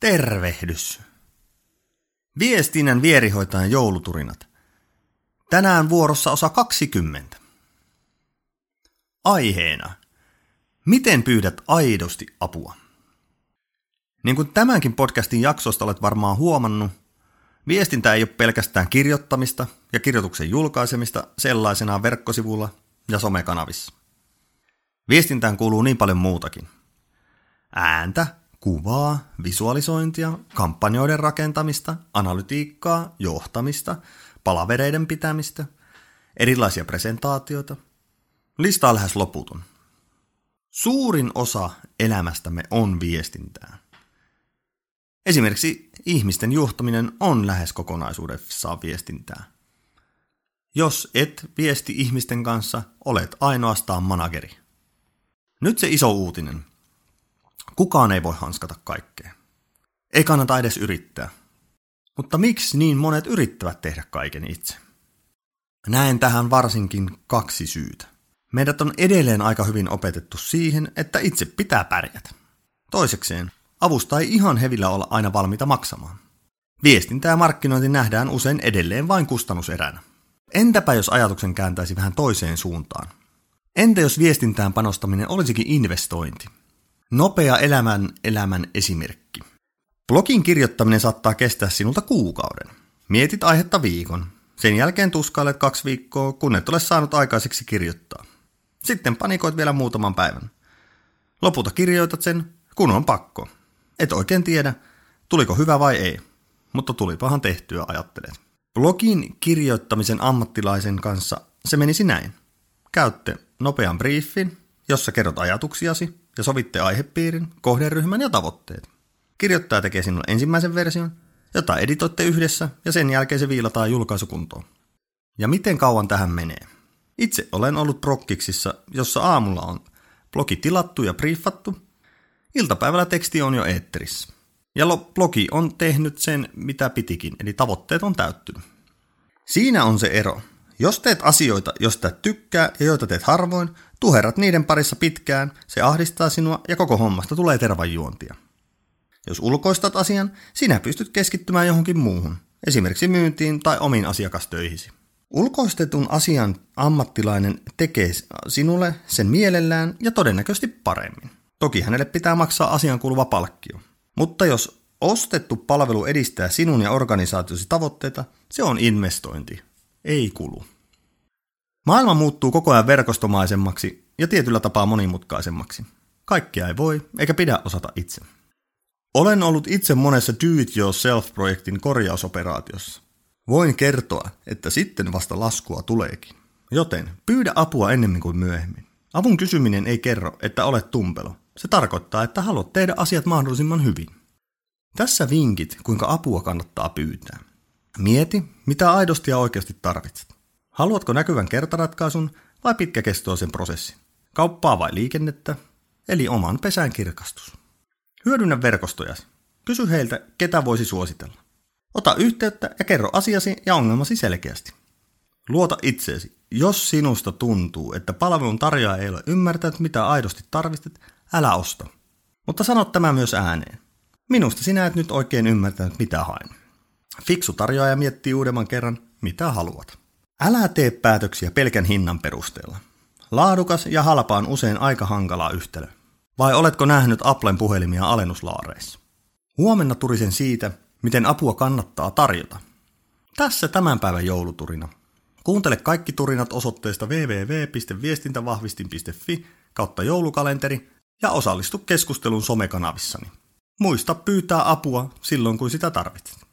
Tervehdys! Viestinnän vierihoitajan jouluturinat. Tänään vuorossa osa 20. Aiheena. Miten pyydät aidosti apua? Niin kuin tämänkin podcastin jaksosta olet varmaan huomannut, viestintä ei ole pelkästään kirjoittamista ja kirjoituksen julkaisemista sellaisenaan verkkosivulla ja somekanavissa. Viestintään kuuluu niin paljon muutakin. Ääntä, kuvaa, visualisointia, kampanjoiden rakentamista, analytiikkaa, johtamista, palavereiden pitämistä, erilaisia presentaatioita. Lista on lähes loputon. Suurin osa elämästämme on viestintää. Esimerkiksi ihmisten johtaminen on lähes kokonaisuudessaan viestintää. Jos et viesti ihmisten kanssa, olet ainoastaan manageri. Nyt se iso uutinen. Kukaan ei voi hanskata kaikkea. Ei kannata edes yrittää. Mutta miksi niin monet yrittävät tehdä kaiken itse? Näen tähän varsinkin kaksi syytä. Meidät on edelleen aika hyvin opetettu siihen, että itse pitää pärjätä. Toisekseen, avusta ei ihan hevillä olla aina valmiita maksamaan. Viestintä ja markkinointi nähdään usein edelleen vain kustannuseränä. Entäpä jos ajatuksen kääntäisi vähän toiseen suuntaan? Entä jos viestintään panostaminen olisikin investointi? Nopea elämän elämän esimerkki. Blogin kirjoittaminen saattaa kestää sinulta kuukauden. Mietit aihetta viikon. Sen jälkeen tuskailet kaksi viikkoa, kun et ole saanut aikaiseksi kirjoittaa. Sitten panikoit vielä muutaman päivän. Lopulta kirjoitat sen, kun on pakko. Et oikein tiedä, tuliko hyvä vai ei. Mutta tulipahan tehtyä, ajattelet. Blogin kirjoittamisen ammattilaisen kanssa se menisi näin. Käytte nopean briefin, jossa kerrot ajatuksiasi ja sovitte aihepiirin, kohderyhmän ja tavoitteet. Kirjoittaja tekee sinulle ensimmäisen version, jota editoitte yhdessä ja sen jälkeen se viilataan julkaisukuntoon. Ja miten kauan tähän menee? Itse olen ollut prokkiksissa, jossa aamulla on blogi tilattu ja briefattu, iltapäivällä teksti on jo eetterissä. Ja blogi on tehnyt sen, mitä pitikin, eli tavoitteet on täyttynyt. Siinä on se ero. Jos teet asioita, joista tykkää ja joita teet harvoin, tuherrat niiden parissa pitkään, se ahdistaa sinua ja koko hommasta tulee tervajuontia. Jos ulkoistat asian, sinä pystyt keskittymään johonkin muuhun, esimerkiksi myyntiin tai omiin asiakastöihisi. Ulkoistetun asian ammattilainen tekee sinulle sen mielellään ja todennäköisesti paremmin. Toki hänelle pitää maksaa asian kuuluva palkkio. Mutta jos ostettu palvelu edistää sinun ja organisaatiosi tavoitteita, se on investointi, ei kulu. Maailma muuttuu koko ajan verkostomaisemmaksi ja tietyllä tapaa monimutkaisemmaksi. Kaikkea ei voi eikä pidä osata itse. Olen ollut itse monessa do-it-yourself-projektin korjausoperaatiossa. Voin kertoa, että sitten vasta laskua tuleekin. Joten pyydä apua ennemmin kuin myöhemmin. Avun kysyminen ei kerro, että olet tumpelo. Se tarkoittaa, että haluat tehdä asiat mahdollisimman hyvin. Tässä vinkit, kuinka apua kannattaa pyytää. Mieti, mitä aidosti ja oikeasti tarvitset. Haluatko näkyvän kertaratkaisun vai pitkäkestoisen prosessin? Kauppaa vai liikennettä? Eli oman pesän kirkastus. Hyödynnä verkostojasi. Kysy heiltä, ketä voisi suositella. Ota yhteyttä ja kerro asiasi ja ongelmasi selkeästi. Luota itseesi. Jos sinusta tuntuu, että palvelun tarjoaja ei ole ymmärtänyt, mitä aidosti tarvitset, älä osta. Mutta sano tämä myös ääneen. Minusta sinä et nyt oikein ymmärtänyt, mitä haen. Fiksu tarjoaja miettii uudemman kerran, mitä haluat. Älä tee päätöksiä pelkän hinnan perusteella. Laadukas ja halpa on usein aika hankala yhtälö. Vai oletko nähnyt Applen puhelimia alennuslaareissa? Huomenna turisen siitä, miten apua kannattaa tarjota. Tässä tämän päivän jouluturina. Kuuntele kaikki turinat osoitteesta www.viestintävahvistin.fi kautta joulukalenteri ja osallistu keskustelun somekanavissani. Muista pyytää apua silloin, kun sitä tarvitset.